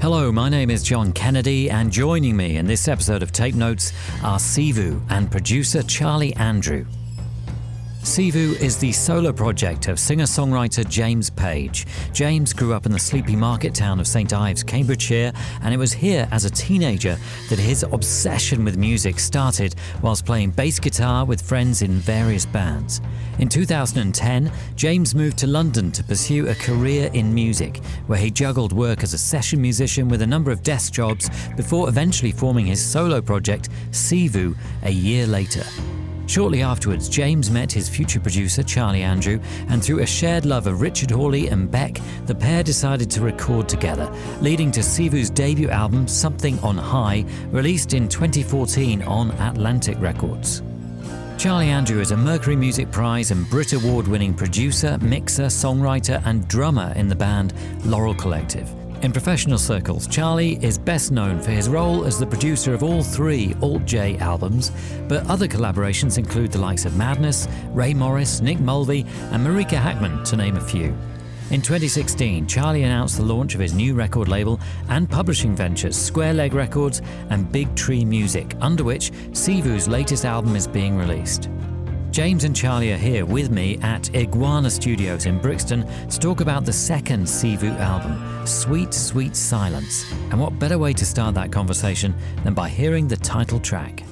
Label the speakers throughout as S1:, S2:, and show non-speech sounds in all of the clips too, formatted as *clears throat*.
S1: Hello, my name is John Kennedy, and joining me in this episode of Tape Notes are Sivu and producer Charlie Andrew. Sivu is the solo project of singer songwriter James Page. James grew up in the sleepy market town of St Ives, Cambridgeshire, and it was here as a teenager that his obsession with music started whilst playing bass guitar with friends in various bands. In 2010, James moved to London to pursue a career in music, where he juggled work as a session musician with a number of desk jobs before eventually forming his solo project, Sivu, a year later. Shortly afterwards, James met his future producer, Charlie Andrew, and through a shared love of Richard Hawley and Beck, the pair decided to record together, leading to Sivu's debut album, Something on High, released in 2014 on Atlantic Records. Charlie Andrew is a Mercury Music Prize and Brit Award winning producer, mixer, songwriter, and drummer in the band Laurel Collective. In professional circles, Charlie is best known for his role as the producer of all three Alt J albums, but other collaborations include the likes of Madness, Rae Morris, Nick Mulvey, and Marika Hackman, to name a few. In 2016, Charlie announced the launch of his new record label and publishing ventures, Square Leg Records and Big Tree Music, under which Sivu's latest album is being released. James and Charlie are here with me at Iguana Studios in Brixton to talk about the second Sivu album, Sweet Sweet Silent. And what better way to start that conversation than by hearing the title track?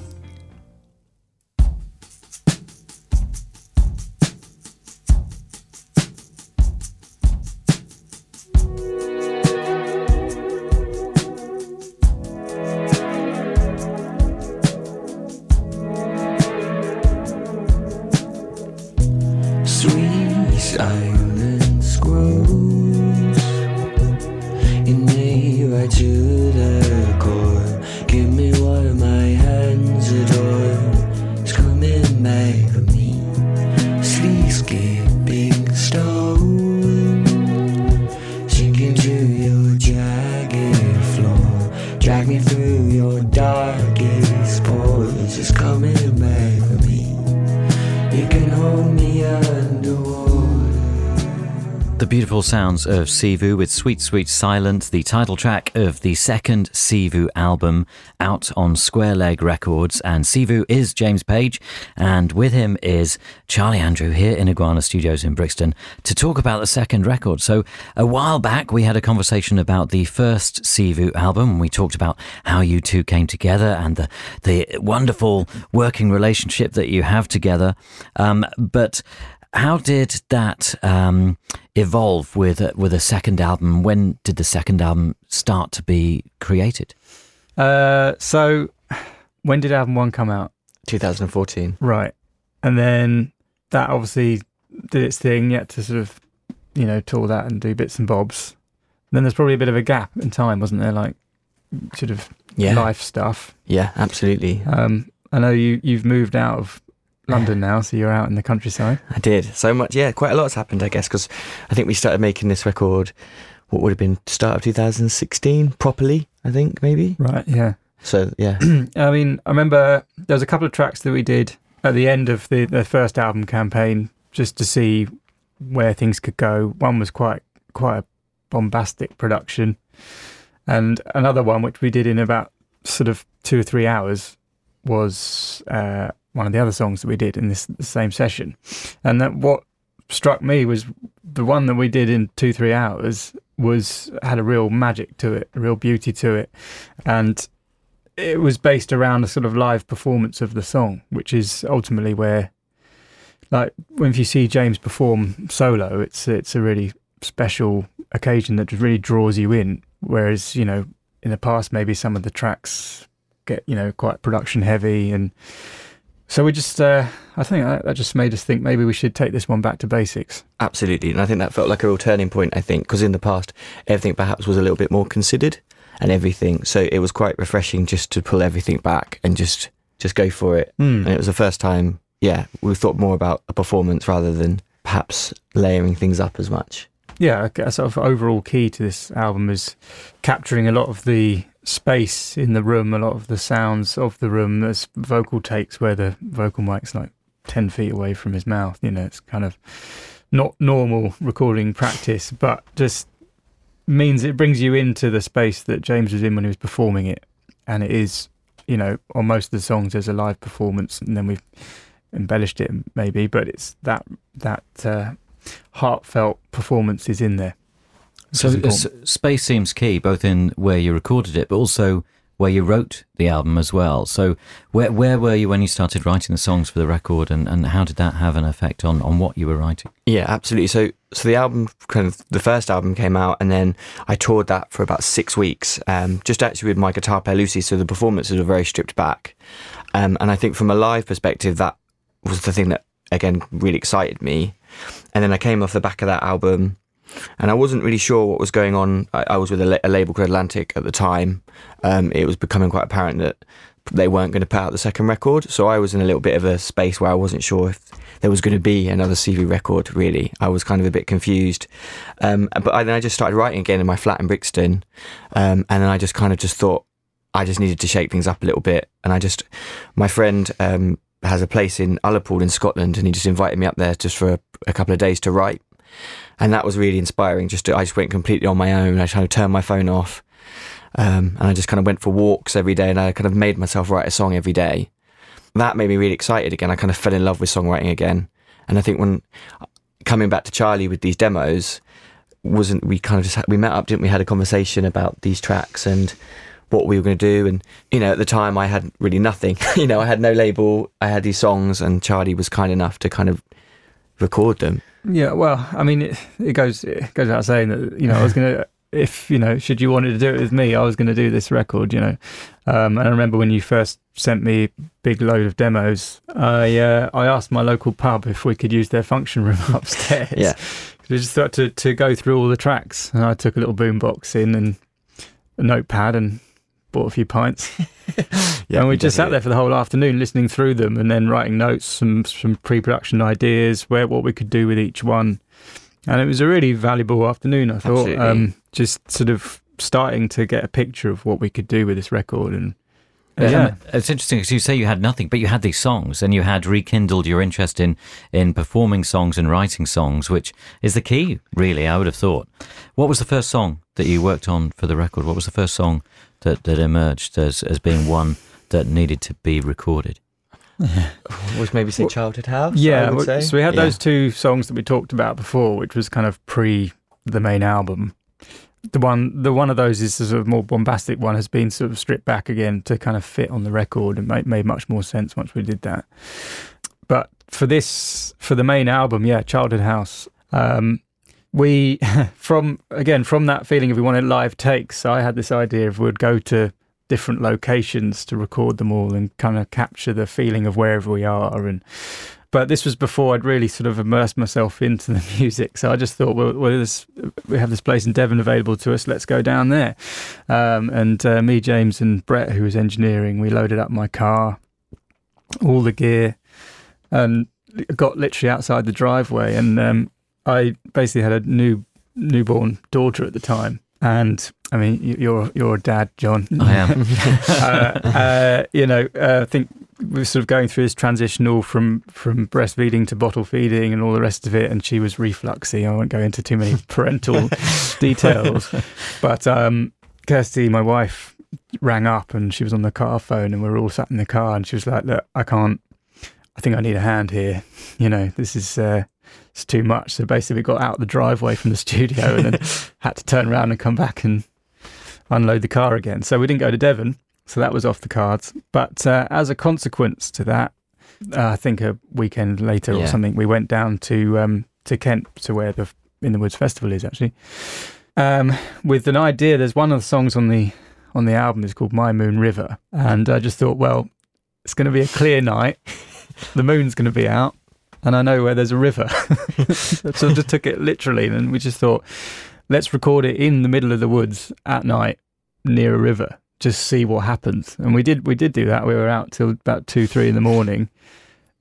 S1: Sounds of Sivu with Sweet Sweet Silent, the title track of the second Sivu album out on Square Leg Records. And Sivu is James Page, and with him is Charlie Andrew here in Iguana Studios in Brixton to talk about the second record. So, a while back, we had a conversation about the first Sivu album. We talked about how you two came together and the, the wonderful working relationship that you have together. Um, but how did that um, evolve with a, with a second album? When did the second album start to be created?
S2: Uh, so, when did album one come out?
S3: 2014.
S2: Right, and then that obviously did its thing. Yet to sort of, you know, tour that and do bits and bobs. And then there's probably a bit of a gap in time, wasn't there? Like, sort of yeah. life stuff.
S3: Yeah, absolutely. Um,
S2: I know you you've moved out of London now, so you're out in the countryside.
S3: I did so much. Yeah, quite a lot's happened, I guess, because I think we started making this record. What would have been start of 2016 properly? I think maybe.
S2: Right. Yeah.
S3: So yeah. *clears throat*
S2: I mean, I remember there was a couple of tracks that we did at the end of the the first album campaign just to see where things could go. One was quite quite a bombastic production, and another one which we did in about sort of two or three hours was uh, one of the other songs that we did in this same session. And that what struck me was the one that we did in two three hours was had a real magic to it, a real beauty to it, and it was based around a sort of live performance of the song, which is ultimately where, like, when you see James perform solo, it's it's a really special occasion that really draws you in. Whereas you know in the past maybe some of the tracks get you know quite production heavy and so we just, uh, I think that, that, just made us think maybe we should take this one back to basics.
S3: Absolutely. And I think that felt like a real turning point, I think, because in the past, everything perhaps was a little bit more considered and everything. So it was quite refreshing just to pull everything back and just just go for it. Mm. And it was the first time yeah, we thought more about a performance rather than perhaps layering things up as much.
S2: Yeah, a sort of overall key to this album is capturing a lot of the space in the room, a lot of the sounds of the room. There's vocal takes where the vocal mic's like 10 feet away from his mouth. You know, it's kind of not normal recording practice, but just means it brings you into the space that James was in when he was performing it. And it is, you know, on most of the songs, there's a live performance, and then we've embellished it maybe, but it's that, that, uh, heartfelt performance is in there.
S1: So space seems key, both in where you recorded it, but also where you wrote the album as well. So where where were you when you started writing the songs for the record, and, and how did that have an effect on, on what you were writing?
S3: Yeah, absolutely. So so the album kind of the first album came out, and then I toured that for about six weeks, um, just actually with my guitar player Lucy. So the performances were very stripped back, um, and I think from a live perspective, that was the thing that again really excited me. And then I came off the back of that album and I wasn't really sure what was going on. I, I was with a, la- a, label called Atlantic at the time. Um, it was becoming quite apparent that they weren't going to put out the second record, so I was in a little bit of a space where I wasn't sure if there was going to be another Sivu record. Really, I was kind of a bit confused. Um, but I, then I just started writing again in my flat in Brixton, um, and then I just kind of just thought I just needed to shake things up a little bit, and I just my friend um, has a place in Ullapool in Scotland, and he just invited me up there just for a, a couple of days to write and that was really inspiring. Just to, I just went completely on my own. I kind of turned my phone off, um, and I just kind of went for walks every day, and I kind of made myself write a song every day. That made me really excited again. I kind of fell in love with songwriting again, and I think when coming back to Charlie with these demos, wasn't we kind of just we met up, didn't we? Had a conversation about these tracks and what we were going to do. And, you know, at the time I had really nothing. *laughs* you know, I had no label. I had these songs and Charlie was kind enough to kind of record them.
S2: Yeah, well, I mean, it, it goes it goes without saying that you know I was gonna *laughs* if you know should you wanted to do it with me, I was going to do this record. You know, um, and I remember when you first sent me a big load of demos, I uh, I asked my local pub if we could use their function room *laughs* upstairs.
S3: yeah,
S2: we just thought to to go through all the tracks, and I took a little boombox in and a notepad and bought a few pints. *laughs* yeah, and we just sat there for the whole afternoon listening through them and then writing notes, some some pre-production ideas, where what we could do with each one. And it was a really valuable afternoon, I thought. Um, just sort of starting to get a picture of what we could do with this record and
S1: yeah. it's interesting because you say you had nothing, but you had these songs and you had rekindled your interest in, in performing songs and writing songs, which is the key, really, I would have thought. What was the first song that you worked on for the record? What was the first song that, that emerged as, as being one that needed to be recorded? *laughs*
S3: was maybe say Childhood House?
S2: Yeah, so we had yeah. those two songs that we talked about before, which was kind of pre the main album. The one, the one of those is the sort of more bombastic one has been sort of stripped back again to kind of fit on the record and made, made much more sense once we did that. But for this, for the main album, yeah, Childhood House, um, we *laughs* from again from that feeling of we wanted live takes i had this idea of we'd go to different locations to record them all and kind of capture the feeling of wherever we are and but this was before I'd really sort of immersed myself into the *laughs* music. So I just thought, well, well we have this place in Devon available to us. Let's go down there. Um, and uh, me, James, and Brett, who was engineering, we loaded up my car, all the gear, and got literally outside the driveway. And um, I basically had a new newborn daughter at the time, and I mean, you're you're a dad, John.
S1: I am. *laughs*
S2: uh, uh, you know, uh, I think we are sort of going through this transitional from from breastfeeding to bottle feeding and all the rest of it, and she was refluxy. I won't go into too many *laughs* parental details, but um, Kirsty, my wife, rang up and she was on the car phone, and we were all sat in the car, and she was like, "Look, I can't. I think I need a hand here. You know, this is." It's too much. So basically, we got out the driveway from the studio and then *laughs* had to turn around and come back and unload the car again. So we didn't go to Devon. So that was off the cards. But uh, as a consequence to that, uh, I think a weekend later yeah. or something, we went down to um, to Kent to where the In the Woods Festival is actually. Um, with an idea, there's one of the songs on the on the album is called My Moon River, and I just thought, well, it's going to be a clear night. *laughs* the moon's going to be out and I know where there's a river. *laughs* so I just took it literally, and we just thought, let's record it in the middle of the woods at night near a river, just see what happens. And we did. We did do that. We were out till about two, three in the morning,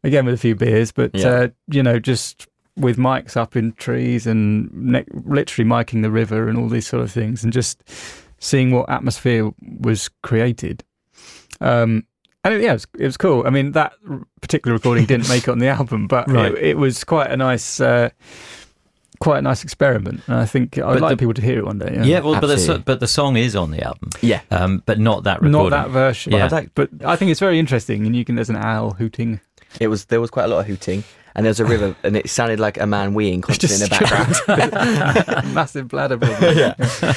S2: again with a few beers, but
S4: Yeah.
S2: uh, you know, just with mics up in trees and ne- literally miking the river and all these sort of things, and just seeing what atmosphere was created. Um, and it, yeah, it was, it was cool. I mean, that particular recording didn't make it on the *laughs* album, but
S1: Right.
S2: it, it was quite a nice, uh, quite a nice experiment. And I think I'd
S1: But
S2: like
S1: the-
S2: people to hear it one day.
S1: Yeah,
S2: Yeah,
S1: well, but the, but the song is on the album,
S3: Yeah.
S1: um, but not that recording.
S2: not that version.
S1: Yeah.
S2: I'd like- but I think it's very interesting, and you can. There's an owl hooting.
S3: It was there was quite a lot of hooting, and there was a river, and it sounded like a man weeing *laughs* constantly in the background. *laughs*
S2: Massive bladder problem. *laughs*
S3: yeah,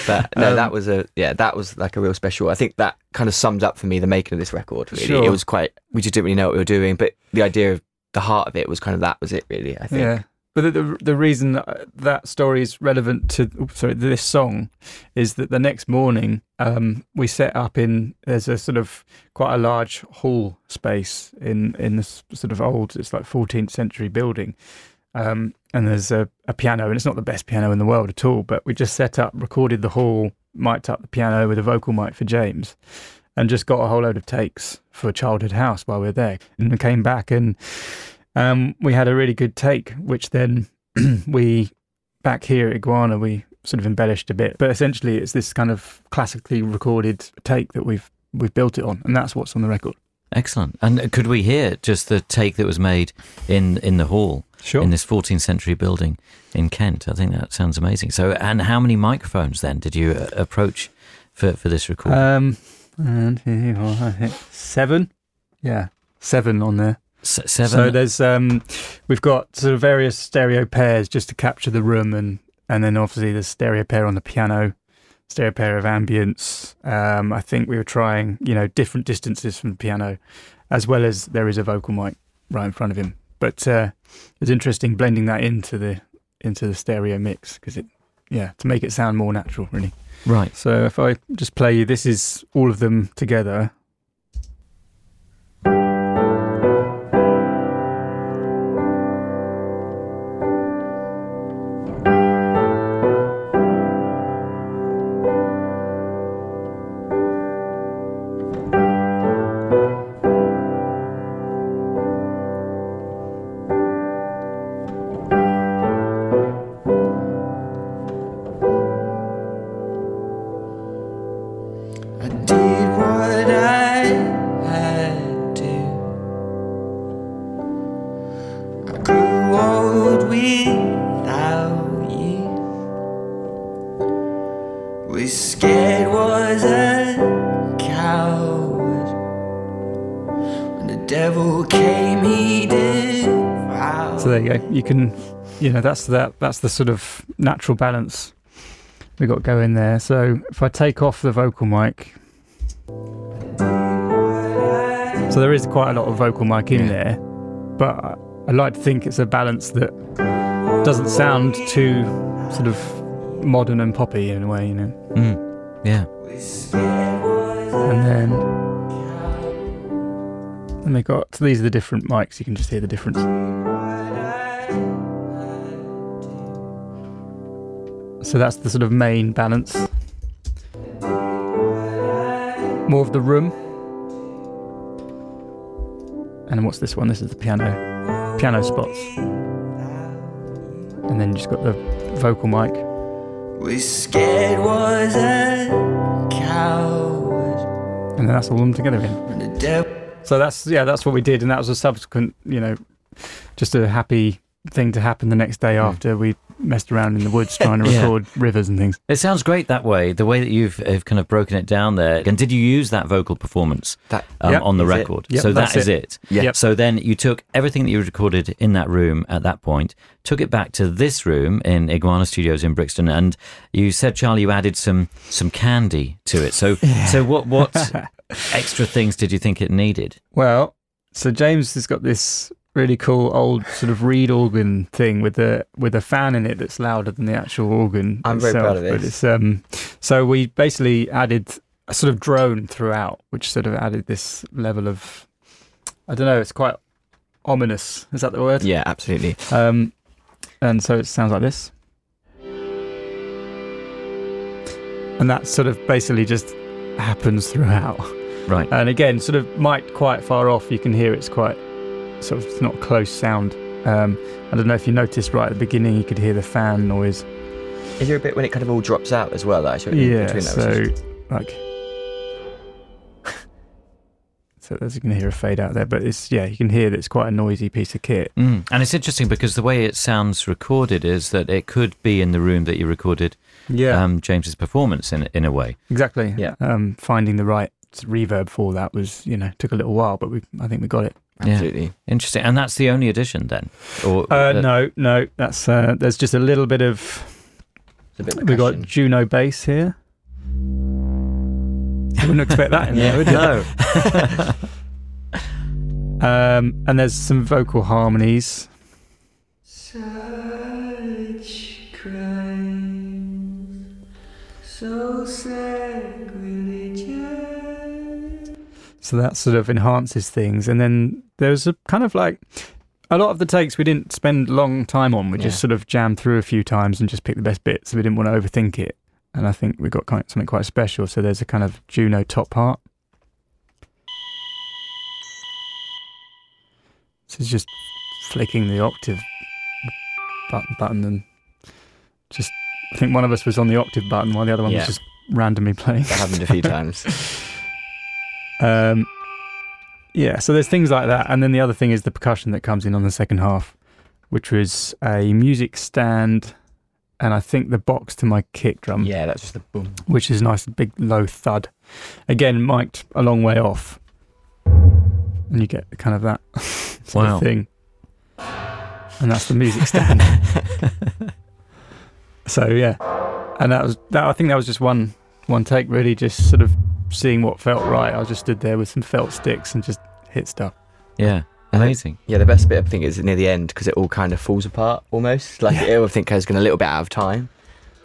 S3: but no,
S2: Um,
S3: that was a yeah, that was like a real special. I think that kind of sums up for me the making of this record. Really,
S2: Sure.
S3: it was quite. We just didn't really know what we were doing, but the idea of the heart of it was kind of that was it. Really, I think.
S2: Yeah. But the, the reason that- that story is relevant to oops, sorry this song is that the next morning um, we set up in there's a sort of quite a large hall space in in this sort of old it's like 14th century building. Um, and there's a, a piano and it's not the best piano in the world at all but we just set up recorded the hall mic'd up the piano with a vocal mic for James and just got a whole load of takes for Childhood House while we were there and we came back and um, we had a really good take, which then *clears throat* we back here at Iguana we sort of embellished a bit. But essentially, it's this kind of classically recorded take that we've we've built it on, and that's what's on the record.
S1: Excellent. And could we hear just the take that was made in in the hall
S2: Sure.
S1: in this 14th century building in Kent? I think that sounds amazing. So, and how many microphones then did you uh, approach for for this recording?
S2: Um, one, two, four, I think seven. Yeah, seven on there.
S1: Seven.
S2: So there's um, we've got sort of various stereo pairs just to capture the room, and and then obviously the stereo pair on the piano, stereo pair of ambience. Um, I think we were trying, you know, different distances from the piano, as well as there is a vocal mic right in front of him. But uh, it's interesting blending that into the into the stereo mix because it, yeah, to make it sound more natural, really.
S1: right.
S2: So if I just play you, this is all of them together.
S5: You
S2: know, that's that. That's the sort of natural balance we got going there. So if I take off the vocal mic, so there is quite a lot of vocal mic in
S3: Yeah.
S2: there, but I- like to think it's a balance that doesn't sound too sort of modern and poppy in a way, you know.
S1: Mm. Yeah.
S2: And then, and they got so these are the different mics. You can just hear the difference. So that's the sort of main balance. More of the room. And what's this one? This is the piano, piano spots. And then you just got the vocal mic.
S5: Was scared, was a coward.
S2: And then that's all them together in.
S5: When the devil
S2: So that's yeah, that's what we did, and that was a subsequent, you know, just a happy thing to happen the next day
S3: Mm.
S2: after we messed around in the woods *laughs* trying to
S1: Yeah.
S2: record rivers and things.
S1: It sounds great that way, the way that you've have kind of broken it down there. And did you use that vocal performance
S3: That
S1: um,
S2: Yep.
S1: on the record?
S2: Yep,
S1: so
S2: that's it.
S1: it.
S3: yeah.
S2: Yep.
S1: So then you took everything that you recorded in that room at that point, took it back to this room in Iguana Studios in Brixton, and you said, Charlie, you added some some candy to it. So *laughs* so what what *laughs* extra things did you think it needed?
S2: Well, so James has got this really cool old sort of reed organ thing with a with a fan in it that's louder than the actual organ.
S3: I'm very proud of
S2: But
S3: this.
S2: it's, um, so we basically added a sort of drone throughout, which sort of added this level of I don't know. It's quite ominous. Is that the word?
S3: Yeah, absolutely.
S2: Um, and so it sounds like this. And that sort of basically just happens throughout.
S1: Right.
S2: And again, sort of mic quite far off, you can hear it's quite sort of it's not close sound. Um, I don't know if you noticed right at the beginning, you could hear the fan noise.
S3: Is there a bit when it kind of all drops out as well? That actually in
S2: Yeah, so
S3: just-
S2: like, *laughs* so there's you can hear a fade out there, but it's yeah, you can hear that it's quite a noisy piece of kit.
S1: Mm. And it's interesting because the way it sounds recorded is that it could be in the room that you recorded
S2: Yeah,
S1: um, James's performance in in a way.
S2: exactly.
S3: Yeah.
S2: um, finding the right reverb for that was you know took a little while, but we I think we got it.
S1: Yeah.
S3: absolutely.
S1: Interesting. And that's the only addition then, or
S2: Uh, no, no, that's uh, there's just a little bit of
S3: It's a bit of
S2: we got. Juno bass here. You wouldn't expect that in there, *laughs* would you?
S1: no. *laughs*
S2: Um, and there's some vocal harmonies.
S5: Such crimes, so sacrilegious.
S2: So that sort of enhances things. And then there's a kind of like a lot of the takes we didn't spend long time on. We just sort of jammed through a few times and just picked the best bits. So we didn't want to overthink it. And I think we got kind something quite special. So there's a kind of Juno top part. So it's just flicking the octave button, button and just. I think one of us was on the octave button while the other one
S3: Yeah.
S2: was just randomly playing.
S3: That happened a few *laughs* times.
S2: Um, yeah, so there's things like that, and then the other thing is the percussion that comes in on the second half, which was a music stand, and I think the box to my kick drum,
S3: yeah, that's just the boom.
S2: which is a nice big low thud. Again, mic'd a long way off, and you get kind of that *laughs* sort
S1: Wow.
S2: of thing, and that's the music stand. *laughs* so yeah, and that was that. I think that was just one one take, really, just sort of seeing what felt right. I just stood there with some felt sticks and just hit stuff.
S1: Yeah. Amazing.
S3: Yeah, the best bit I think is near the end because it all kind of falls apart almost. Like
S2: Yeah.
S3: I think oh, goes going a little bit out of time,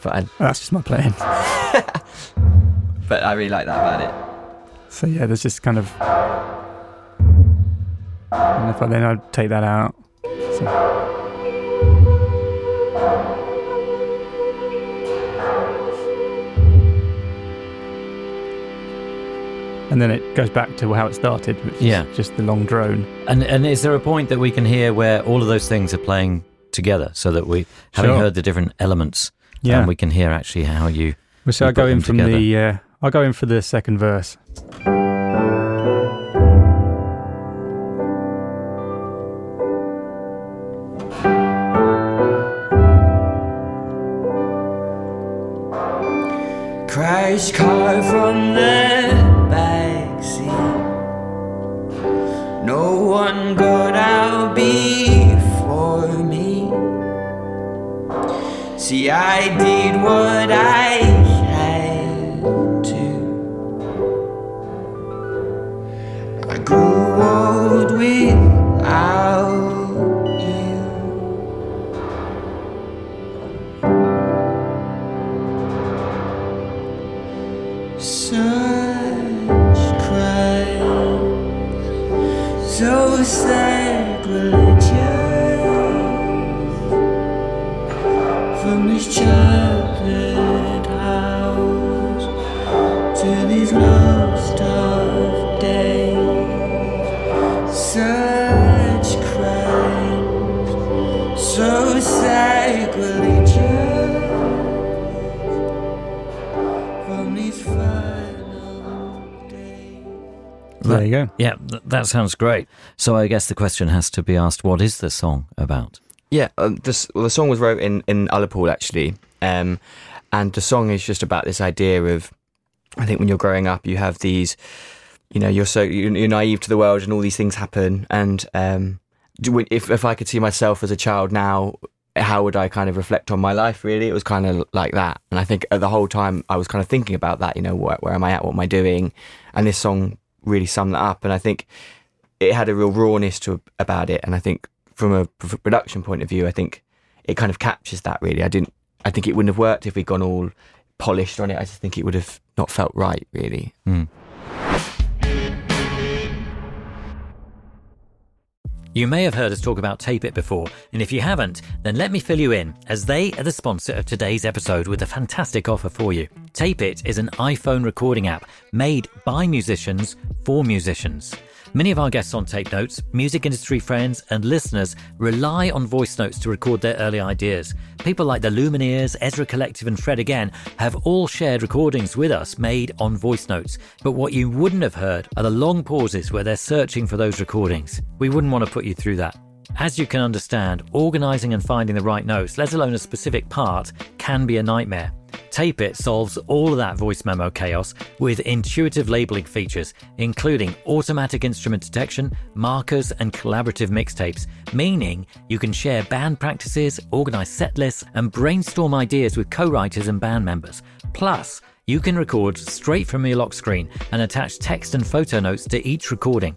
S3: but I,
S2: That's just my plan. *laughs*
S3: but I really like that about it.
S2: So yeah, there's just kind of. And if I then I'd take that out. So. And then it goes back to how it started, which
S1: Yeah.
S2: is just the long drone.
S1: And and is there a point that we can hear where all of those things are playing together, so that we, having
S2: Sure.
S1: heard the different elements,
S2: Yeah.
S1: um, we can hear actually how you.
S2: Well, so
S1: you
S2: I go in from
S1: together.
S2: the. Uh, I'll go in for the second verse.
S5: Crash car from I did what I
S2: There you go.
S1: Yeah, th- that sounds great. So I guess the question has to be asked: What is the song about?
S3: Yeah, um, this well, the song was wrote in in Ullapool actually, um, and the song is just about this idea of, I think when you're growing up, you have these, you know, you're so you're, you're naive to the world, and all these things happen, and um, do, if if I could see myself as a child now, how would I kind of reflect on my life? Really, it was kind of like that, and I think uh, the whole time I was kind of thinking about that. You know, where, where am I at? What am I doing? And this song really summed that up, and I think it had a real rawness to about it, and I think from a production point of view, I think it kind of captures that really. I didn't. I think it wouldn't have worked if we'd gone all polished on it. I just think it would have not felt right, really.
S1: Hmm. You may have heard us talk about Tape It before, and if you haven't, then let me fill you in, as they are the sponsor of today's episode with a fantastic offer for you. Tape It is an iPhone recording app made by musicians for musicians. Many of our guests on Tape Notes, music industry friends, and listeners rely on voice notes to record their early ideas. People like the Lumineers, Ezra Collective, and Fred Again have all shared recordings with us made on voice notes. But what you wouldn't have heard are the long pauses where they're searching for those recordings. We wouldn't want to put you through that. As you can understand, organising and finding the right notes, let alone a specific part, can be a nightmare. Tape It solves all of that voice memo chaos with intuitive labeling features, including automatic instrument detection, markers, and collaborative mixtapes, meaning you can share band practices, organize set lists, and brainstorm ideas with co writers and band members. Plus, you can record straight from your lock screen and attach text and photo notes to each recording.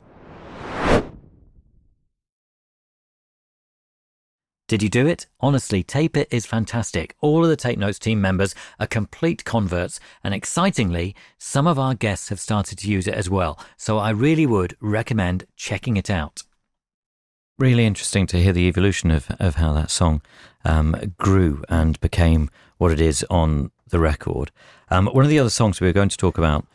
S1: Did you do it? Honestly, Tape It is fantastic. All of the Tape Notes team members are complete converts, and excitingly, some of our guests have started to use it as well. So I really would recommend checking it out. Really interesting to hear the evolution of, of how that song um, grew and became what it is on the record. Um, one of the other songs we were going to talk about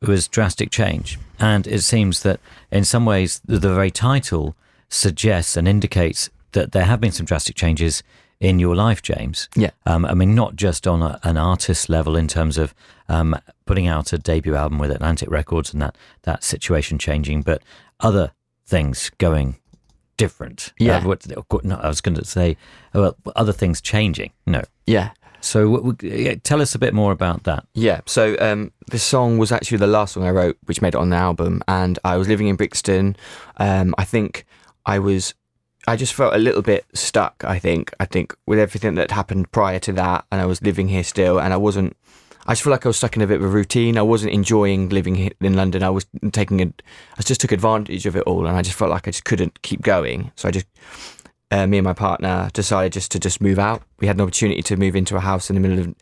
S1: was Drastic Change, and it seems that in some ways the, the very title suggests and indicates that there have been some drastic changes in your life, James.
S3: Yeah.
S1: Um, I mean, not just on a, an artist level in terms of um, putting out a debut album with Atlantic Records and that that situation changing, but other things going different.
S3: Yeah.
S1: Uh, what, no, I was going to say, well, other things changing. No.
S3: Yeah.
S1: So, w- w- tell us a bit more about that.
S3: Yeah, so um, this song was actually the last song I wrote, which made it on the album. And I was living in Brixton. Um, I think I was, I just felt a little bit stuck. I think, I think with everything that happened prior to that, and I was living here still, and I wasn't. I just feel like I was stuck in a bit of a routine. I wasn't enjoying living in London. I was taking it. I just took advantage of it all, and I just felt like I just couldn't keep going. So I just uh, me and my partner decided just to just move out. We had an opportunity to move into a house in the middle of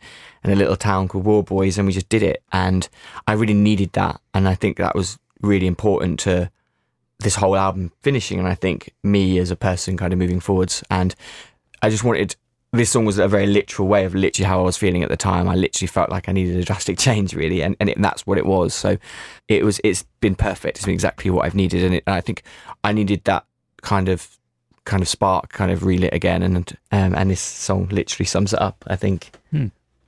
S3: in a little town called Warboys, and we just did it. And I really needed that, and I think that was really important to this whole album finishing. And I think me as a person kind of moving forwards, and I just wanted. This song was a very literal way of literally how I was feeling at the time. I literally felt like I needed a drastic *laughs* change, really, and, and, it, and that's what it was. So, it was. It's been perfect. It's been exactly what I've needed, and, it, and I think I needed that kind of kind of spark kind of relit again and um, and this song literally sums it up i think
S2: Hmm.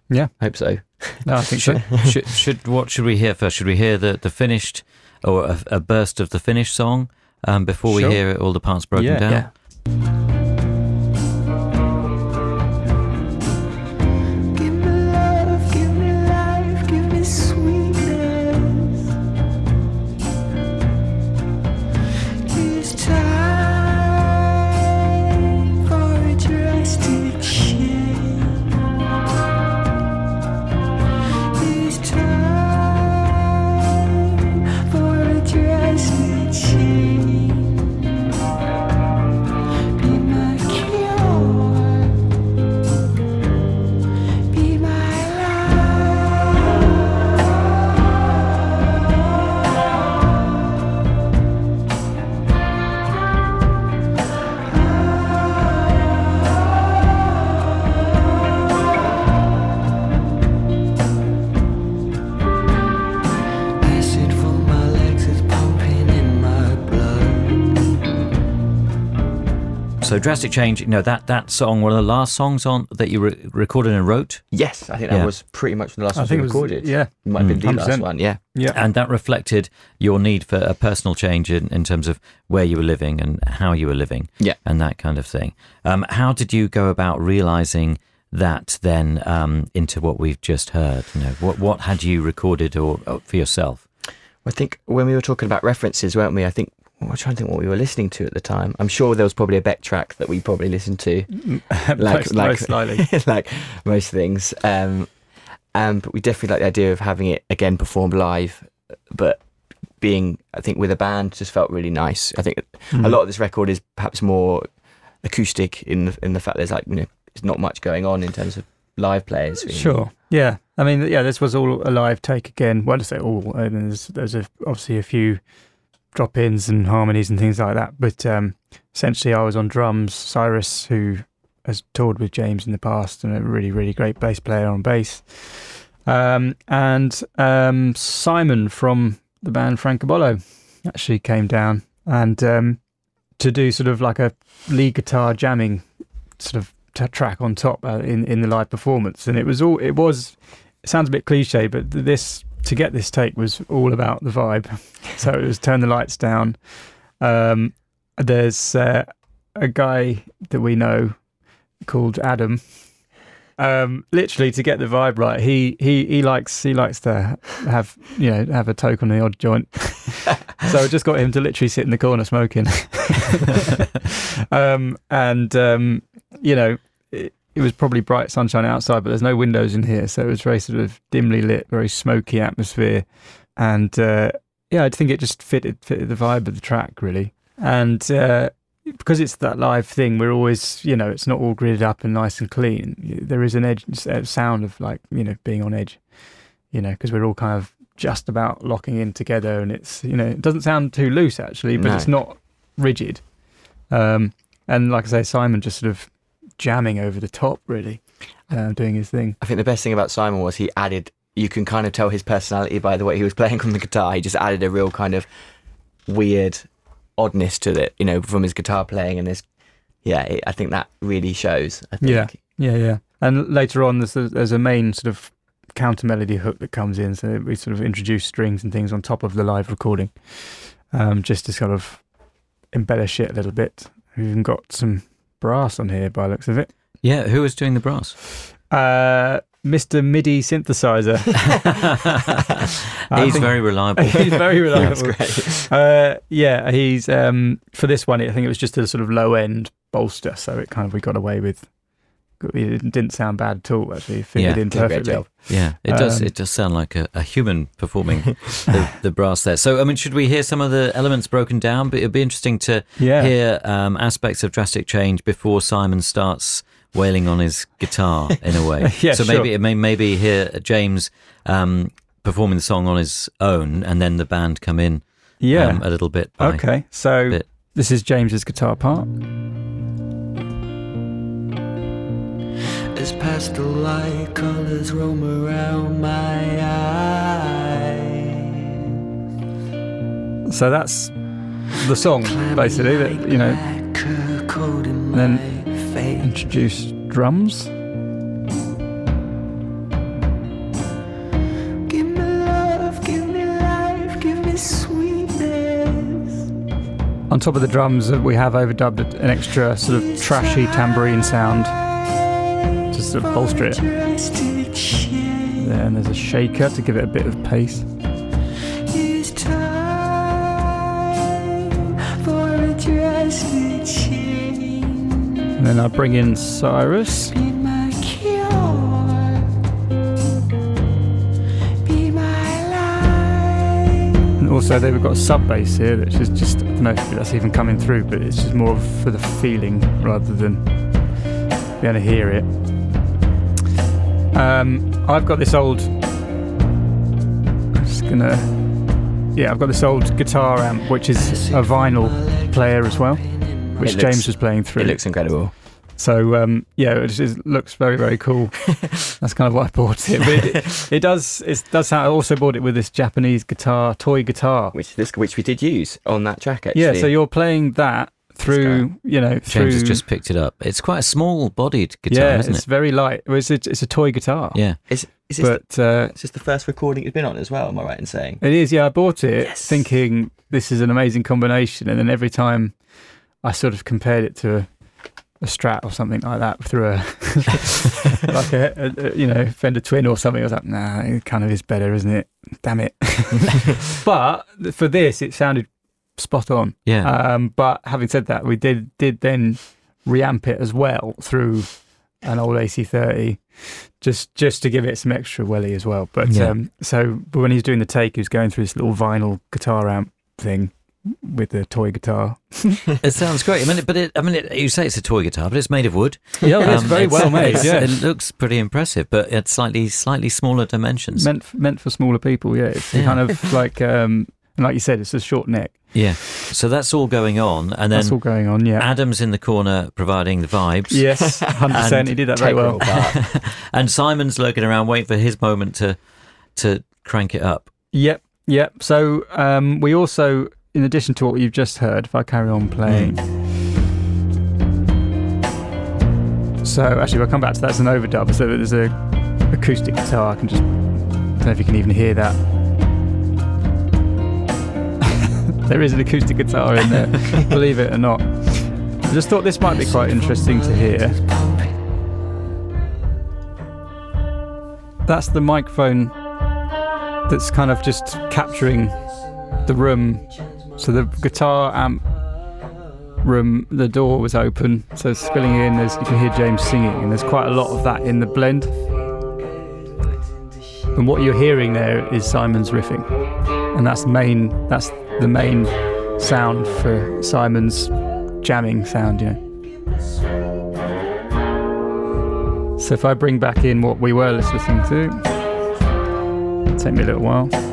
S2: Yeah.
S3: Hope so
S2: No, I think *laughs* so.
S1: should, should what should we hear first? Should we hear the, the finished or a, a burst of the finished song um, before we
S2: Sure.
S1: hear all the parts broken
S2: Yeah.
S1: down?
S3: yeah
S1: So drastic change. You know that that song, one of the last songs on that you re- recorded and wrote,
S3: yes i think
S1: Yeah.
S3: that was pretty much the last
S2: I
S3: one we
S2: it was,
S3: recorded
S2: yeah.
S3: it might have been the
S2: 100%.
S3: last one yeah
S2: Yeah.
S1: and that reflected your need for a personal change in, in terms of where you were living and how you were living,
S3: Yeah.
S1: and that kind of thing. Um, how did you go about realizing that then um, into what we've just heard? You know, what what had you recorded or, or for yourself?
S3: i think when we were talking about references weren't we i think I'm trying to think what we were listening to at the time. I'm sure there was probably a Beck track that we probably listened to, *laughs* like
S2: most,
S3: like *laughs*
S2: most likely.
S3: like most things. Um, um, but we definitely like the idea of having it again performed live, but being I think with a band just felt really nice. I think a
S2: Mm.
S3: lot of this record is perhaps more acoustic in the in the fact there's like you know there's not much going on in terms of live players. really.
S2: Sure. Yeah. I mean, yeah, this was all a live take again. Well, to say all, I mean, there's, there's a, obviously a few drop ins and harmonies and things like that. But um, essentially, I was on drums. Cyrus, who has toured with James in the past and a really, really great bass player on bass. Um, and um, Simon from the band Francobollo actually came down and um, to do sort of like a lead guitar jamming sort of t- track on top uh, in in the live performance, and it was all it was. It sounds a bit cliche, but this to get this take was all about the vibe. So it was turn the lights down. Um, there's uh, a guy that we know called Adam. Um, literally to get the vibe right, he he he likes he likes to have you know have a toke on the odd joint. *laughs* so I just got him to literally sit in the corner smoking. *laughs* um, and um, you know, it, it was probably bright sunshine outside, but there's no windows in here, so it was very sort of dimly lit, very smoky atmosphere, and uh, yeah, I think it just fitted fitted the vibe of the track really, and. Uh, because it's that live thing, we're always, you know, it's not all gridded up and nice and clean. There is an edge, a sound of like, you know, being on edge, you know, because we're all kind of just about locking in together, and it's, you know, it doesn't sound too loose actually, but
S3: No.
S2: it's not rigid. Um, and like I say, Simon just sort of jamming over the top, really, uh, doing his thing.
S3: I think the best thing about Simon was he added. You can kind of tell his personality by the way he was playing *laughs* on the guitar. He just added a real kind of weird oddness to it, you know, from his guitar playing and his. Yeah, it, I think that really shows. I think.
S2: Yeah. Yeah, yeah. And later on, there's a, there's a main sort of counter melody hook that comes in, so we sort of introduce strings and things on top of the live recording, um, just to sort of embellish it a little bit. We've even got some brass on here by the looks of it.
S1: Yeah, who was doing the brass?
S2: Uh, Mr. MIDI synthesizer. *laughs*
S1: He's
S2: think-
S1: very reliable. *laughs*
S2: he's very reliable.
S3: great. *laughs*
S2: Uh, yeah, he's um, for this one. I think it was just a sort of low end bolster, so it kind of we got away with. It didn't sound bad at all. Actually, it fitted
S1: Yeah,
S2: in
S3: did a great
S2: perfectly.
S1: Yeah, it does.
S2: Um,
S1: It does sound like a, a human performing the, the brass there. So, I mean, should we hear some of the elements broken down? But it'd be interesting to
S2: Yeah,
S1: hear um, aspects of drastic change before Simon starts wailing on his guitar in a way. *laughs*
S2: Yeah,
S1: so
S2: sure.
S1: maybe it may maybe hear James um, performing the song on his own, and then the band come in
S2: yeah.
S1: um, a little bit. By
S2: okay, so
S1: bit.
S2: this is James's guitar part.
S5: As pastel light colors roam around my eyes.
S2: So that's the song, basically. That you know,
S5: then
S2: then introduce drums.
S5: Give me love, give me life, give me sweetness.
S2: On top of the drums, we have overdubbed an extra sort of trashy tambourine sound to sort of bolster it. Then there's a shaker to give it a bit of pace.
S5: is time for a change.
S2: And then I bring in Cyrus.
S5: Be my cure. Be my life.
S2: And also, they've got a sub bass here, which is just, I don't know if that's even coming through, but it's just more for the feeling rather than being able to hear it. Um, I've got this old. I'm just gonna. Yeah, I've got this old guitar amp, which is a vinyl player as well, which
S3: looks-
S2: James was playing through.
S3: It looks incredible.
S2: So um, yeah, it just looks very very cool. *laughs* That's kind of why I bought it. But it, *laughs* it does it does sound. I also bought it with this Japanese guitar, toy guitar.
S3: Which this which we did use on that track actually.
S2: Yeah, so you're playing that through you know through.
S1: James has just picked it up. It's quite a small-bodied guitar,
S2: yeah,
S1: isn't
S2: it's very light. It's a, it's a toy guitar.
S1: Yeah.
S3: is, is this
S2: but uh,
S3: the, is this the first recording it's been on as well? Am I right in saying?
S2: it is. Yeah, I bought it
S3: Yes.
S2: thinking this is an amazing combination, and then every time I sort of compared it to a, a Strat or something like that through a *laughs* like a, a, a, you know Fender Twin or something. I was like, nah, it kind of is better, isn't it? Damn it! *laughs* but for this, it sounded spot on.
S1: Yeah.
S2: Um, but having said that, we did did then reamp it as well through an old AC30, just just to give it some extra welly as well. But
S1: Yeah.
S2: um, so, but when he's doing the take, he was going through this little vinyl guitar amp thing with the toy guitar. *laughs*
S1: it sounds great. I mean, but it, I mean, it, you say it's a toy guitar, but it's made of wood.
S2: Yeah, it's
S1: Um,
S2: very well made.
S1: it's-
S2: Yeah,
S1: It looks pretty impressive, but it's slightly slightly smaller dimensions.
S2: meant f- meant for smaller people. Yeah, it's
S1: Yeah.
S2: kind of like um, like you said, it's a short neck.
S1: yeah. So that's all going on, and
S2: That's
S1: then
S2: all going on. Yeah.
S1: Adam's in the corner providing the vibes.
S2: Yes, *laughs* hundred percent. He did that very well. *laughs*
S1: and Simon's lurking around, waiting for his moment to to crank it up.
S2: Yep, yep. So um, we also, in addition to what you've just heard, if I carry on playing. So actually, we'll come back to that as an overdub. So there's a acoustic guitar. I can just, I don't know if you can even hear that. *laughs* there is an acoustic guitar in there, *laughs* believe it or not. I just thought this might be quite interesting to hear. That's the microphone that's kind of just capturing the room. So the guitar amp room, the door was open, so spilling in. There's you can hear James singing, and there's quite a lot of that in the blend. And what you're hearing there is Simon's riffing, and that's main. That's the main sound for Simon's jamming sound. You know. So if I bring back in what we were listening to, take me a little while.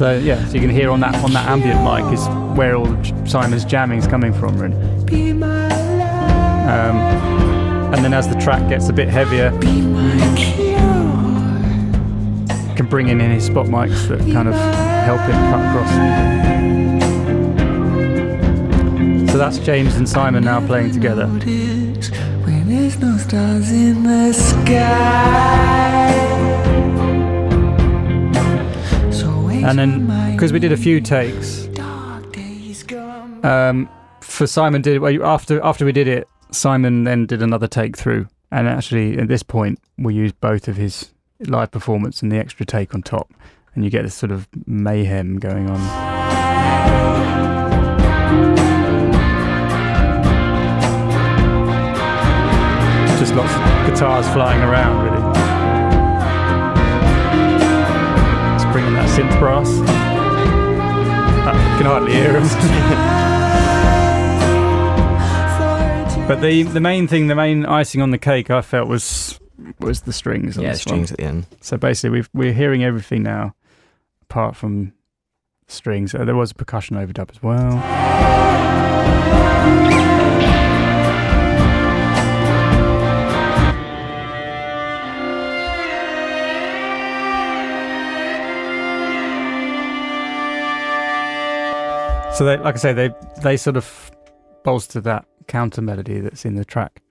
S2: So yeah, so you can hear on that on that ambient mic is where all Simon's jamming is coming from, really. Um, and then as the track gets a bit heavier, can bring in any spot mics that kind of help it cut across. So that's James and Simon now playing together.
S5: There's no stars in the sky.
S2: And then, because we did a few takes, um, for Simon did after after we did it, Simon then did another take through, and actually at this point we used both of his live performance and the extra take on top, and you get this sort of mayhem going on. Just lots of guitars flying around, really. Brass. I can hardly hear him. *laughs* But the the main thing, the main icing on the cake, I felt was was the strings. On
S3: Yeah,
S2: this one.
S3: strings at the end.
S2: So basically, we've, we're hearing everything now, apart from strings. Uh, there was a percussion overdub as well. So, they, like I say, they they sort of bolster that counter melody that's in the track.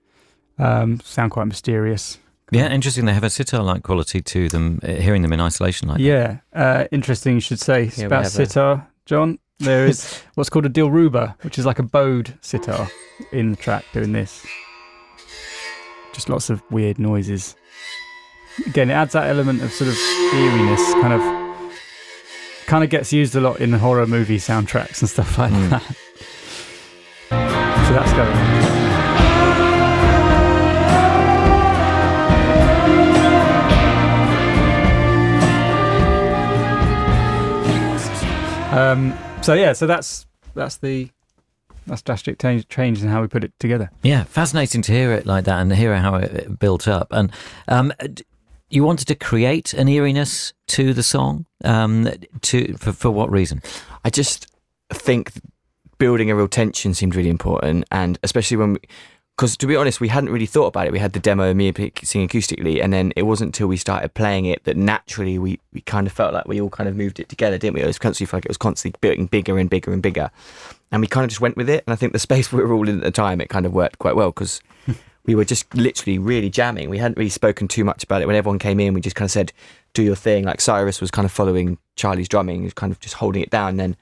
S2: Um, sound quite mysterious.
S1: Yeah, interesting. They have a sitar-like quality to them. uh, Hearing them in isolation like that.
S2: Yeah, uh, interesting. You should say
S3: Yeah,
S2: about
S3: have a-
S2: sitar, John. There is *laughs* what's called a dilruba, which is like a bowed sitar in the track doing this. Just lots of weird noises. Again, it adds that element of sort of eeriness, kind of, kind of gets used a lot in horror movie soundtracks and stuff like
S1: Mm.
S2: that. So that's going on. Um, so yeah, so that's that's the that's drastic change, change in how we put it together.
S1: Yeah, fascinating to hear it like that and hear how it it built up. And um, you wanted to create an eeriness to the song. Um, to for, for what reason?
S3: I just think building a real tension seemed really important, and especially when, because to be honest, we hadn't really thought about it. We had the demo of me singing acoustically, and then it wasn't until we started playing it that naturally we, we kind of felt like we all kind of moved it together, didn't we? It was constantly like it was constantly getting bigger and bigger and bigger, and we kind of just went with it. And I think the *laughs* space we were all in at the time, it kind of worked quite well because. We were just literally really jamming. We hadn't really spoken too much about it. When everyone came in, we just kind of said, "Do your thing." Like Cyrus was kind of following Charlie's drumming, he was kind of just holding it down. And then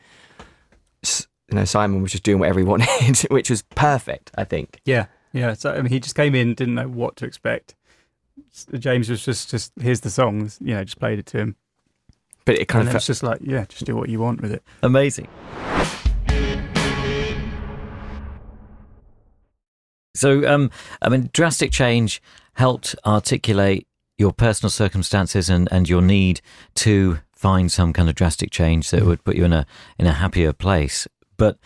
S3: you know Simon was just doing whatever he *laughs* wanted, which was perfect. I think.
S2: Yeah, yeah. So I mean, he just came in, didn't know what to expect. James was just, just here's the songs, you know, just played it to him,
S3: But it kind
S2: and
S3: of felt,
S2: just like, yeah, just do what you want with it.
S1: Amazing. So, um, I mean, drastic change helped articulate your personal circumstances and, and your need to find some kind of drastic change that would put you in a in a happier place. But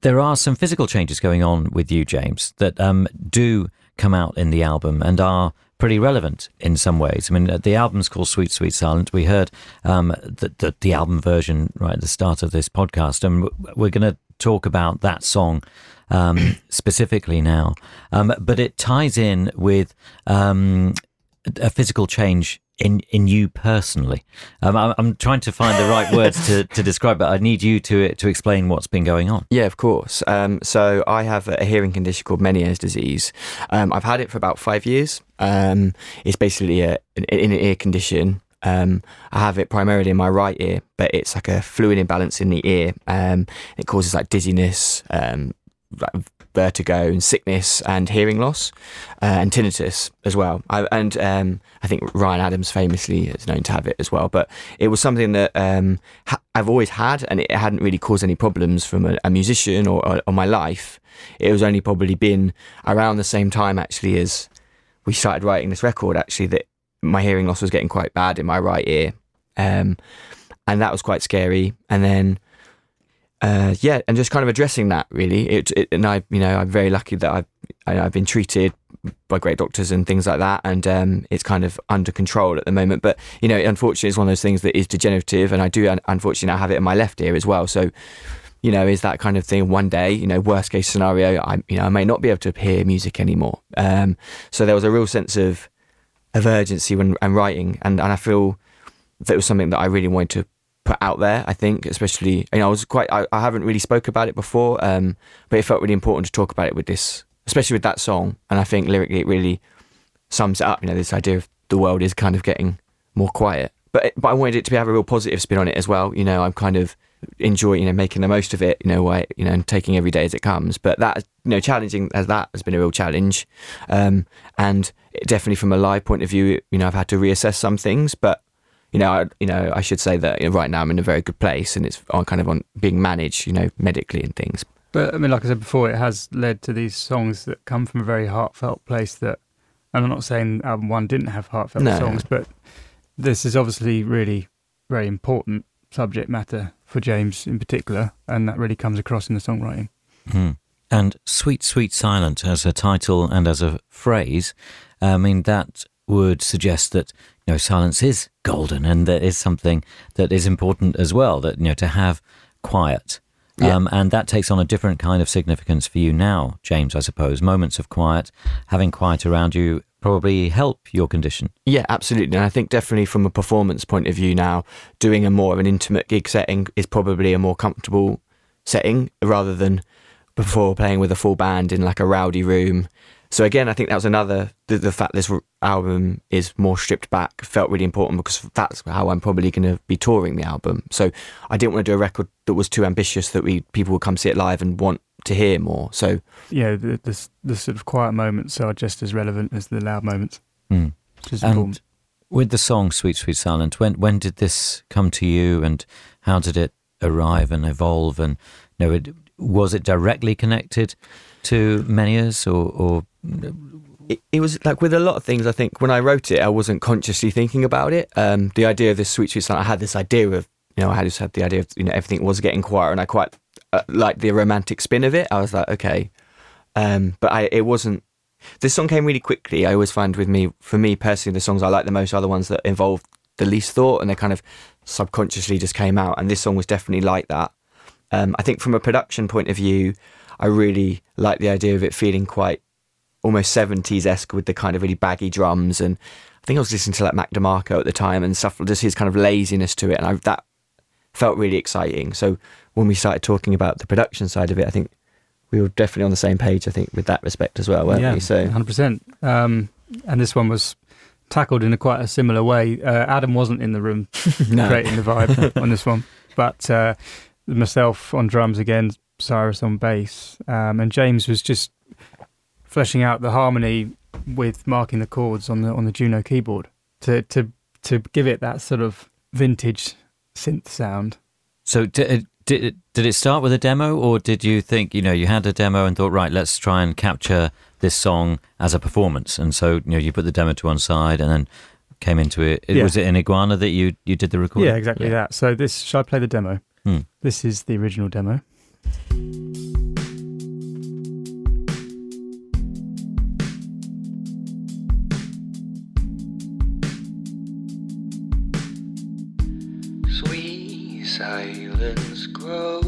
S1: there are some physical changes going on with you, James, that um, do come out in the album and are pretty relevant in some ways. I mean, uh, the album's called Sweet Sweet Silent. We heard um, the, the the album version right at the start of this podcast, and we're going to talk about that song um, *coughs* specifically now. Um, but it ties in with um, a physical change in in you personally. Um, I'm, I'm trying to find the right *laughs* words to, to describe it. I need you to to explain what's been going on.
S3: Yeah, of course. Um, so I have a hearing condition called Meniere's disease. Um, I've had it for about five years. Um, it's basically a, an inner ear condition. Um, I have it primarily in my right ear, but it's like a fluid imbalance in the ear. Um, it causes like dizziness, um, like vertigo, and sickness, and hearing loss, uh, and tinnitus as well. I, and um, I think Ryan Adams famously is known to have it as well. But it was something that um, ha- I've always had, and it hadn't really caused any problems from a, a musician or, or, or my life. It was only probably been around the same time actually as we started writing this record. Actually, that my hearing loss was getting quite bad in my right ear, um, and that was quite scary. And then. Uh, yeah, and just kind of addressing that really. It, it and I, you know, I'm very lucky that I've I, I've been treated by great doctors and things like that, and um, it's kind of under control at the moment. But you know, unfortunately, it's one of those things that is degenerative, and I do unfortunately now have it in my left ear as well. So, you know, is that kind of thing. One day, you know, worst case scenario, I you know I may not be able to hear music anymore. Um, so there was a real sense of of urgency when I'm writing, and and I feel that was something that I really wanted to put out there. I think, especially you know, I was quite I, I haven't really spoke about it before, um, but it felt really important to talk about it with this, especially with that song. And I think lyrically, it really sums it up. You know, this idea of the world is kind of getting more quiet, but but I wanted it to be, have a real positive spin on it as well. You know, I'm kind of enjoy you know making the most of it. You know, why you know, and taking every day as it comes. But that you know, challenging as that has been a real challenge, um, and it definitely from a live point of view, you know, I've had to reassess some things, but you know, I, you know, I should say that you know, right now I'm in a very good place, and it's on kind of on being managed, you know, medically and things.
S2: But I mean, like I said before, it has led to these songs that come from a very heartfelt place. That, and I'm not saying album one didn't have heartfelt
S3: No.
S2: songs, but this is obviously really very important subject matter for James in particular, and that really comes across in the songwriting.
S1: Hmm. And Sweet Sweet Silent as a title and as a phrase, I mean, that would suggest that, you know, silence is golden and there is something that is important as well, that, you know, to have quiet.
S3: Yeah.
S1: Um, and that takes on a different kind of significance for you now, James, I suppose. Moments of quiet, having quiet around you probably help your condition.
S3: Yeah, absolutely. And I think definitely from a performance point of view now, doing a more of an intimate gig setting is probably a more comfortable setting rather than before playing with a full band in like a rowdy room. So again, I think that was another the, the fact this album is more stripped back felt really important because that's how I'm probably going to be touring the album. So I didn't want to do a record that was too ambitious that we people would come see it live and want to hear more. So
S2: Yeah, the, the the sort of quiet moments are just as relevant as the loud moments,
S1: Hmm.
S2: which is
S1: And
S2: important.
S1: with the song Sweet Sweet Silent, when when did this come to you and how did it arrive and evolve and you know, it, was it directly connected to Meniere's or, or
S3: it, it was like with a lot of things. I think when I wrote it, I wasn't consciously thinking about it. Um, the idea of this sweet sweet I had this idea of you know, I just had the idea of you know everything was getting quieter, and I quite uh, liked the romantic spin of it. I was like, okay, um, but I it wasn't. This song came really quickly. I always find with me, for me personally, the songs I like the most are the ones that involve the least thought, and they kind of subconsciously just came out. And this song was definitely like that. Um, I think from a production point of view, I really like the idea of it feeling quite almost 70s esque with the kind of really baggy drums. And I think I was listening to like Mac DeMarco at the time and stuff, just his kind of laziness to it. And I, that felt really exciting. So when we started talking about the production side of it, I think we were definitely on the same page, I think, with that respect as well, weren't
S2: yeah,
S3: we? So,
S2: hundred percent. Um, and this one was tackled in a quite a similar way. Uh, Adam wasn't in the room *laughs*
S3: no.
S2: creating the vibe *laughs* on this one, but uh, myself on drums again, Cyrus on bass, um, and James was just fleshing out the harmony with marking the chords on the on the Juno keyboard to to to give it that sort of vintage synth sound.
S1: So did, did did it start with a demo, or did you think you know you had a demo and thought right, let's try and capture this song as a performance, and so you know you put the demo to one side and then came into it.
S2: Yeah.
S1: Was it in Iguana that you you did the recording?
S2: Yeah, exactly that. So this shall I play the demo?
S1: Hmm.
S2: This is the original demo.
S5: Sweet silence grows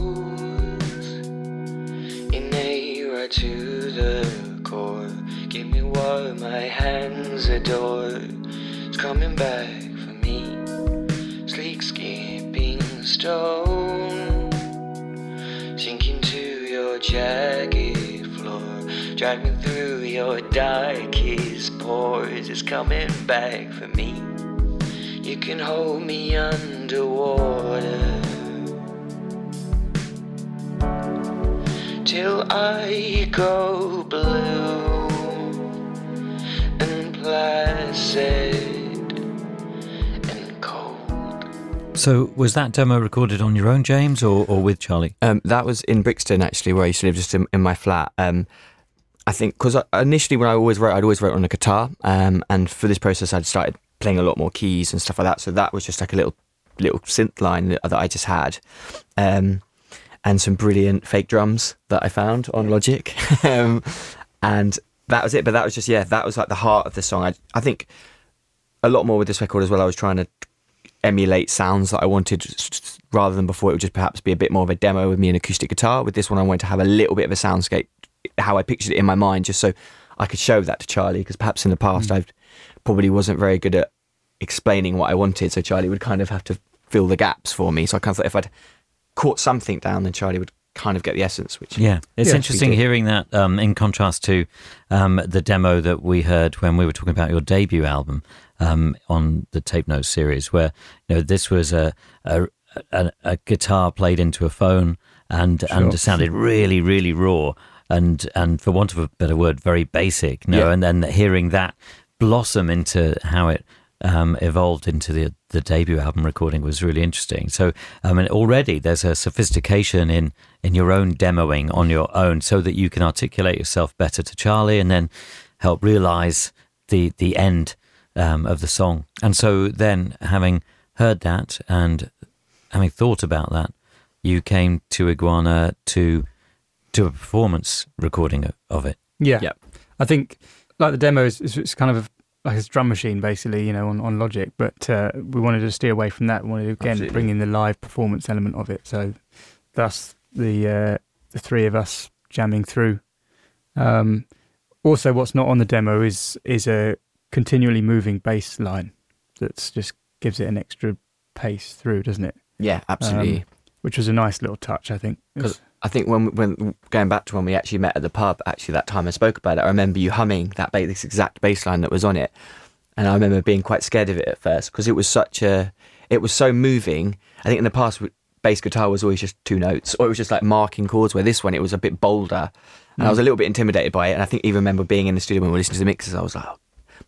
S5: in a right to the core. Give me what my hands adore. It's coming back for me. Sleek skipping stone, sinking to your jagged floor. Drag me through your darkest pores. It's coming back for me. You can hold me underwater till I go blue and placid
S1: So was that demo recorded on your own, James, or, or with Charlie?
S3: Um, that was in Brixton, actually, where I used to live, just in, in my flat. Um, I think because initially when I always wrote, I'd always wrote on a guitar, um, and for this process, I'd started playing a lot more keys and stuff like that. So that was just like a little little synth line that, I just had, um, and some brilliant fake drums that I found on Logic, *laughs* um, and that was it. But that was just yeah, that was like the heart of the song. I I think a lot more with this record as well. I was trying to emulate sounds that I wanted s- s- rather than before it would just perhaps be a bit more of a demo with me an acoustic guitar. With this one, I wanted to have a little bit of a soundscape, how I pictured it in my mind, just so I could show that to Charlie. Because perhaps in the past, I probably wasn't very good at explaining what I wanted. So Charlie would kind of have to fill the gaps for me. So I kind of thought if I'd caught something down, then Charlie would kind of get the essence. Which
S1: Yeah, it's
S2: Yeah.
S1: interesting hearing that um, in contrast to um, the demo that we heard when we were talking about your debut album um, on the Tape Notes series, where you know this was a a, a, a guitar played into a phone and and
S2: Sure.
S1: sounded really really raw and and for want of a better word, very basic. You know,
S3: Yeah.
S1: and then hearing that blossom into how it um, evolved into the the debut album recording was really interesting. So, I mean, already there's a sophistication in in your own demoing on your own, so that you can articulate yourself better to Charlie, and then help realize the the end um, of the song. And so, then having heard that and having thought about that, you came to Iguana to do a performance recording of- of it.
S2: Yeah.
S3: Yep.
S2: I think like the demo is, is it's kind of like a drum machine basically, you know, on, on Logic, but uh, we wanted to steer away from that. We wanted to again
S3: Absolutely.
S2: bring in the live performance element of it. So thus the uh, the three of us jamming through. Um, also, what's not on the demo is is a continually moving bass line that's just gives it an extra pace through, doesn't it?
S3: yeah, absolutely.
S2: Um, Which was a nice little touch, I think.
S3: Because I think when when going back to when we actually met at the pub, actually that time I spoke about it, I remember you humming that ba- this exact bass line that was on it, and I remember being quite scared of it at first because it was such a, it was so moving. I think in the past bass guitar was always just two notes, or it was just like marking chords. Where this one it was a bit bolder, and I was a little bit intimidated by it. And I think even remember being in the studio when we were listening to the mixes, I was like, "Oh,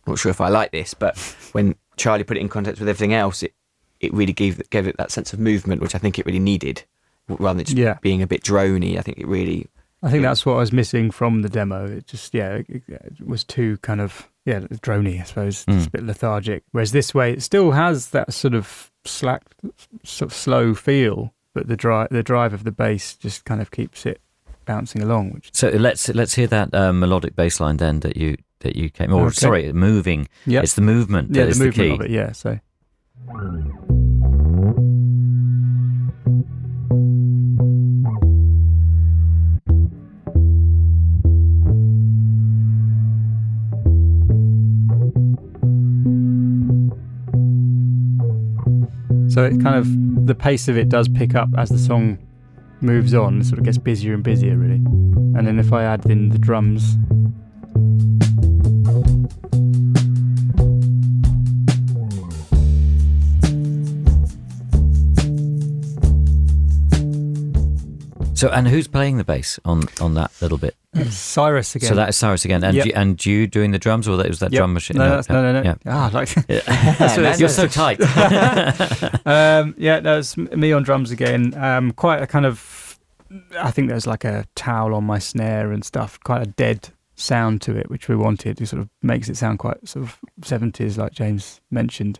S3: not sure if I like this. But when Charlie put it in context with everything else, it it really gave gave it that sense of movement, which I think it really needed, rather than just
S2: Yeah.
S3: being a bit drony. I think it really
S2: I think that's what I was missing from the demo. It just, yeah, it, it was too kind of, yeah, drony, I suppose,
S1: Mm.
S2: just a bit lethargic. Whereas this way, it still has that sort of slack, sort of slow feel, but the drive, the drive of the bass just kind of keeps it bouncing along. Which,
S1: So let's let's hear that uh, melodic bass line then that you that you came. Or
S2: Okay.
S1: sorry, moving.
S2: yeah,
S1: It's the movement that
S2: yeah,
S1: is
S2: the
S1: the,
S2: movement
S1: key.
S2: of it, yeah. So So it kind of the pace of it does pick up as the song moves on. It sort of gets busier and busier, really. And then if I add in the drums,
S1: So and who's playing the bass on on that little bit?
S2: Cyrus again.
S1: So that is Cyrus again, and
S2: Yep.
S1: you, and you doing the drums, or that was that
S2: Yep.
S1: drum machine?
S2: No, that's, no, no, no.
S1: Yeah.
S2: Ah, like, *laughs* *laughs*
S1: what- *laughs* You're so tight.
S2: um, yeah, no, it's me on drums again. Um, quite a kind of, I think there's like a towel on my snare and stuff. Quite a dead sound to it, which we wanted. It sort of makes it sound quite sort of seventies, like James mentioned.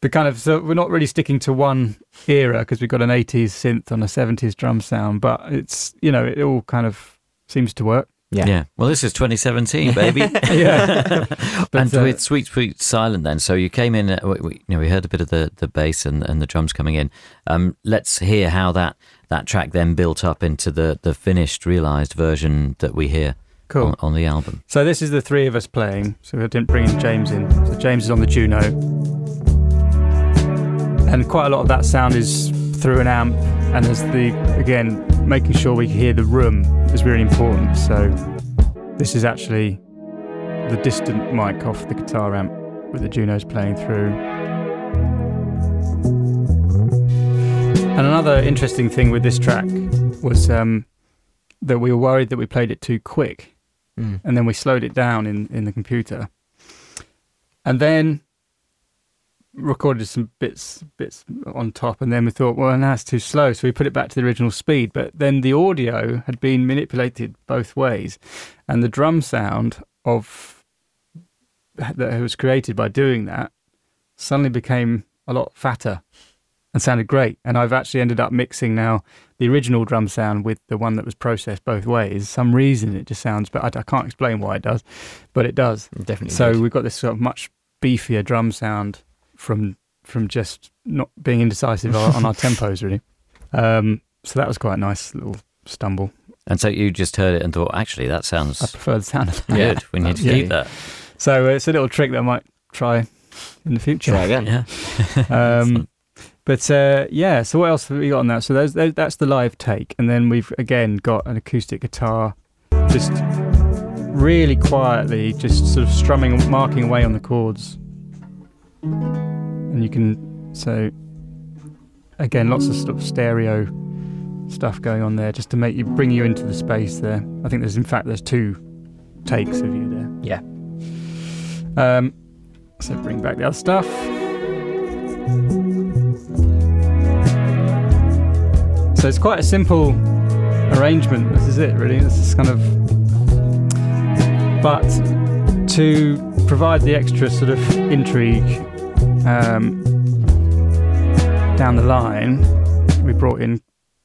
S2: But kind of, so we're not really sticking to one era because we've got an eighties synth on a seventies drum sound. But it's you know it all kind of seems to work.
S3: Yeah.
S1: Yeah. Well, this is 2017, baby. *laughs*
S2: Yeah. *laughs*
S1: and
S2: uh,
S1: with Sweet Sweet Silent, then. So you came in. Uh, we, we, you know, we heard a bit of the, the bass and, and the drums coming in. Um, let's hear how that, that track then built up into the, the finished, realized version that we hear
S2: Cool.
S1: on, on the album.
S2: So this is the three of us playing. So we didn't bring in James in. So James is on the Juno, and quite a lot of that sound is through an amp. And there's the again making sure we hear the room is really important. So this is actually the distant mic off the guitar amp with the Junos playing through. And another interesting thing with this track was um, that we were worried that we played it too quick
S3: Mm.
S2: and then we slowed it down in, in the computer. And then recorded some bits bits on top and then we thought, well now it's too slow, so we put it back to the original speed. But then the audio had been manipulated both ways and the drum sound of that was created by doing that suddenly became a lot fatter and sounded great. And I've actually ended up mixing now the original drum sound with the one that was processed both ways. Some reason it just sounds, but I, I can't explain why it does, but it does.
S3: Definitely.
S2: So we've got this sort of much beefier drum sound from from just not being indecisive on on our *laughs* tempos, really. Um, so that was quite a nice little stumble.
S1: And so you just heard it and thought, actually, that sounds.
S2: I prefer the sound of that.
S1: good. We need to
S2: Yeah.
S1: keep that.
S2: So uh, it's a little trick that I might try in the future.
S3: Try again.
S1: Yeah. *laughs*
S2: Um, but uh, yeah, so what else have we got on that? So those, those, that's the live take, and then we've again got an acoustic guitar, just really quietly, just sort of strumming, marking away on the chords, and you can so again lots of sort of stereo stuff going on there, just to make you bring you into the space there. I think there's in fact there's two takes of you there.
S3: Yeah.
S2: Um, so bring back the other stuff. So it's quite a simple arrangement. This is it, really. This is kind of. But to provide the extra sort of intrigue um, down the line, we brought in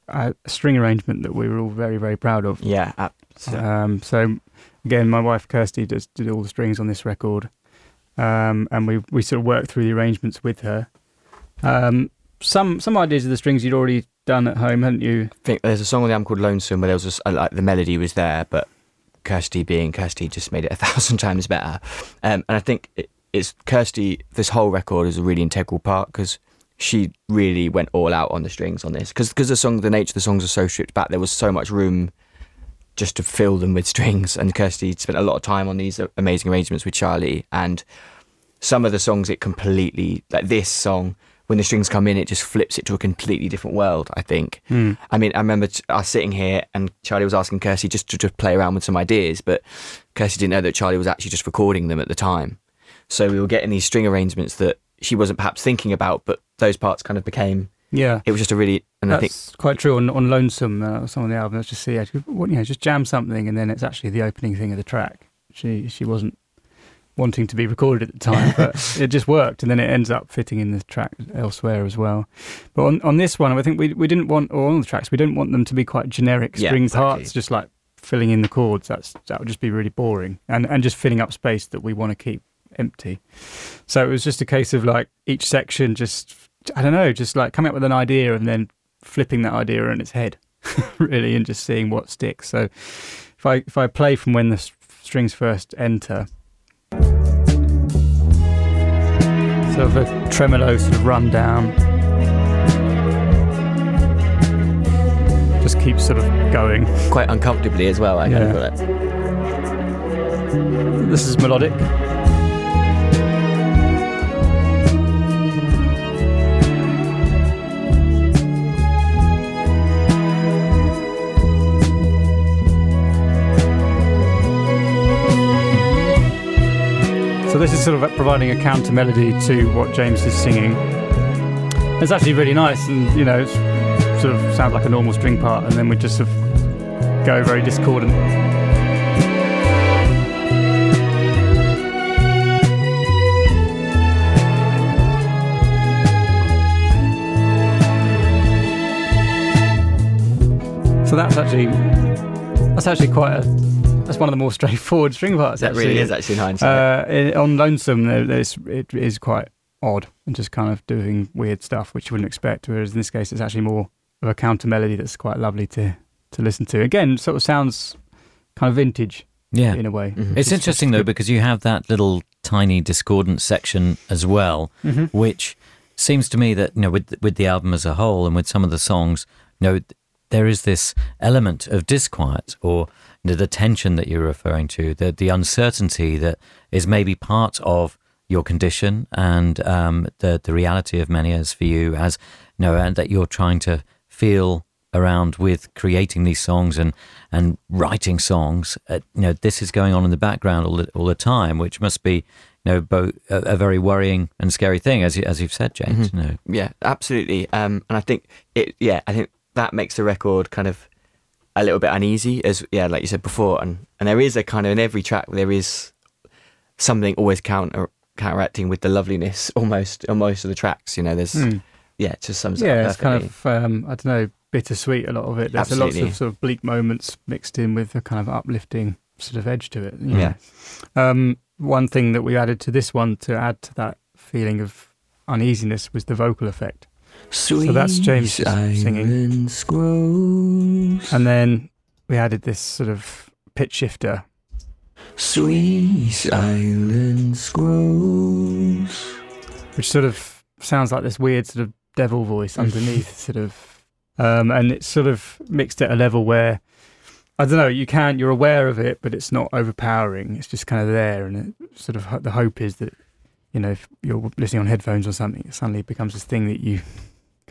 S2: a string arrangement that we were all very, very proud of.
S3: Yeah. Absolutely.
S2: Um, so again, my wife Kirsty does did all the strings on this record, um, and we we sort of worked through the arrangements with her. Um, some some ideas of the strings you'd already done at home, hadn't you?
S3: I think there's a song on the album called Lonesome where there was just uh, like the melody was there, but Kirsty being Kirsty just made it a *laughs* thousand times better. Um, and I think it, it's Kirsty. This whole record is a really integral part because she really went all out on the strings on this because the song, the nature of the songs are so stripped back. There was so much room just to fill them with *laughs* strings, and Kirsty spent a lot of time on these amazing arrangements with Charlie. And some of the songs, it completely like this song. When the strings come in, it just flips it to a completely different world. I think. I mean, I remember us sitting here and Charlie was asking Kirsty just to just play around with some ideas, but Kirsty didn't know that Charlie was actually just recording them at the time. So we were getting these string arrangements that she wasn't perhaps thinking about, but those parts kind of became.
S2: Yeah.
S3: It was just a really, and I think
S2: That's quite true on, on Lonesome, uh, some of the album. Let's just see, yeah, you know, just jam something, and then it's actually the opening thing of the track. She she wasn't wanting to be recorded at the time, but *laughs* it just worked, and then it ends up fitting in the track elsewhere as well. But on, on this one, I think we we didn't want, or on the tracks, we didn't want them to be quite generic
S3: Yeah,
S2: string
S3: exactly.
S2: parts, just like filling in the chords. That's that would just be really boring, and and just filling up space that we want to keep empty. So it was just a case of like each section just I don't know, just like coming up with an idea and then flipping that idea on its head, *laughs* really, and just seeing what sticks. So if I if I play from when the strings first enter, sort of a tremolo sort of run down, just keeps sort of going.
S3: quite uncomfortably as well. I kind of
S2: Yeah.
S3: feel it.
S2: This is melodic. So this is sort of providing a counter melody to what James is singing. It's actually really nice, and you know, it's sort of sounds like a normal string part, and then we just sort of go very discordant. So that's actually that's actually quite a that's one of the more *laughs* straightforward string parts.
S3: That
S2: actually.
S3: really is actually in hindsight.
S2: Uh, it- on Lonesome, there- there's, it is quite odd and just kind of doing weird stuff, which you wouldn't expect. Whereas in this case, it's actually more of a counter melody that's quite lovely to, to listen to. Again, sort of sounds kind of vintage
S1: Yeah.
S2: in a way.
S3: Mhm.
S1: It's interesting though because you have that little tiny discordant section as well,
S2: Mhm.
S1: which seems to me that you know with with the album as a whole and with some of the songs, you know, there is this element of disquiet or know, the tension that you're referring to, the the uncertainty that is maybe part of your condition and um, the the reality of Meniere's for you as you know, and that you're trying to feel around with creating these songs and and writing songs. Uh, you know, this is going on in the background all the, all the time, which must be you know both a, a very worrying and scary thing, as you, as you've said, James. You know,
S3: Yeah, absolutely. Um, and I think it. Yeah, I think that makes the record kind of a little bit uneasy, as yeah, like you said before. And and there is a kind of in every track there is something always counter counteracting with the loveliness *laughs* almost on most of the tracks. You know, there's
S2: Mm.
S3: yeah, it just sums
S2: Yeah, it's kind of um, I don't know, bittersweet. A lot of it. There's a lots of sort of bleak moments mixed in with a kind of uplifting sort of edge to it.
S3: Yeah.
S2: Um, one thing that we added to this one to add to that feeling of uneasiness was the vocal effect.
S3: Sweet
S2: that's James singing.
S3: grows.
S2: And then we added this sort of pitch shifter.
S3: Sweet grows.
S2: which sort of sounds like this weird sort of devil voice underneath, *laughs* sort of, um, and it's sort of mixed at a level where I don't know. You can you're aware of it, but it's not overpowering. It's just kind of there, and it sort of the hope is that you know if you're listening on headphones or something, it suddenly becomes this thing that you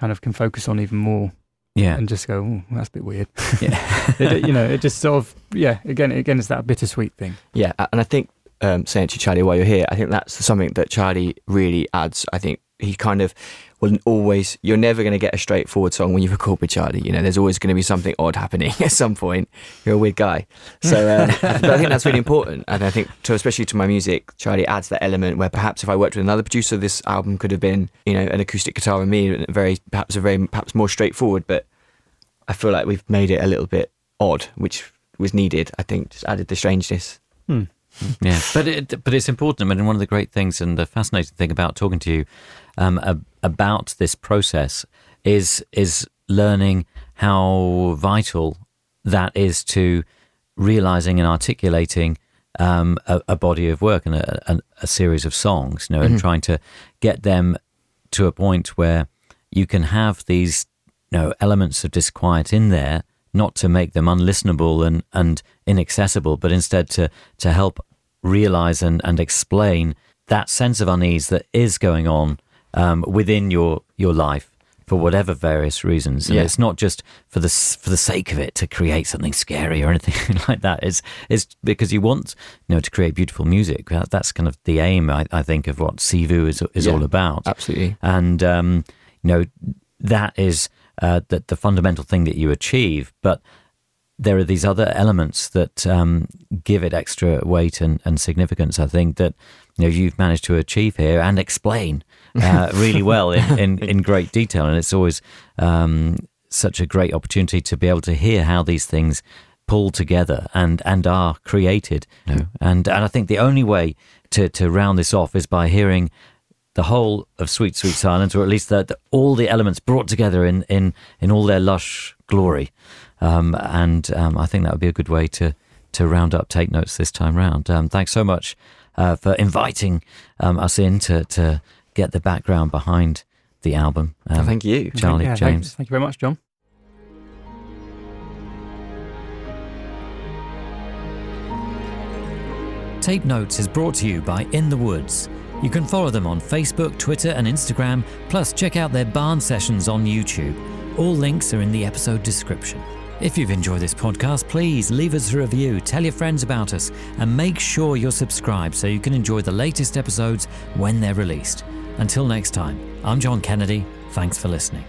S2: kind of can focus on even more
S1: yeah,
S2: and just go, oh, that's a bit weird. *laughs*
S1: yeah. *laughs*
S2: it, you know, it just sort of yeah. Again, again, it's that bittersweet thing.
S3: Yeah, and I think um, saying to Charlie while you're here, I think that's something that Charlie really adds. I think he kind of will always. You're never going to get a straightforward song when you record with Charlie. You know, there's always going to be something odd happening *laughs* at some point. You're a weird guy, so um, *laughs* but I think that's really important. And I think, to, especially to my music, Charlie adds that element where perhaps if I worked with another producer, this album could have been, you know, an acoustic guitar and me, and very perhaps a very perhaps more straightforward. But I feel like we've made it a little bit odd, which was needed. I think just added the strangeness.
S2: Hmm.
S1: Yeah, but it, but it's important. I mean, one of the great things and the fascinating thing about talking to you um, ab- about this process is is learning how vital that is to realizing and articulating um, a, a body of work and a, a, a series of songs. You know, and trying to get them to a point where you can have these you know elements of disquiet in there not to make them unlistenable and, and inaccessible, but instead to, to help realize and, and explain that sense of unease that is going on um, within your, your life for whatever various reasons. And
S3: Yeah.
S1: it's not just for the, for the sake of it to create something scary or *laughs* anything like that. It's, it's because you want you know, to create beautiful music. That- That's kind of the aim, I, I think, of what Sivu is, is
S3: Yeah.
S1: all about
S3: Absolutely.
S1: and um, you know that is uh, the, the fundamental thing that you achieve but there are these other elements that um, give it extra weight and, and significance i think that you know you've managed to achieve here and explain uh, *laughs* really well in, in, in great detail and it's always um, such a great opportunity to be able to hear how these things pull together and and are created know? and and I think the only way to to round this off is by hearing the whole of Sweet Sweet Silence, or at least the, the, all the elements brought together in in in all their lush glory. Um, and um, I think that would be a good way to to round up Tape Notes this time round. Um, thanks so much uh, for inviting um, us in to to get the background behind the album. Um,
S3: Thank you.
S1: Charlie,
S2: Yeah, thank-
S1: James.
S2: thank you very much, John.
S1: Tape Notes is brought to you by In the Woods. You can follow them on Facebook, Twitter, and Instagram, plus check out their barn sessions on YouTube. All links are in the episode description. If you've enjoyed this podcast, please leave us a review, tell your friends about us, and make sure you're subscribed so you can enjoy the latest episodes when they're released. Until next time, I'm John Kennedy. Thanks for listening.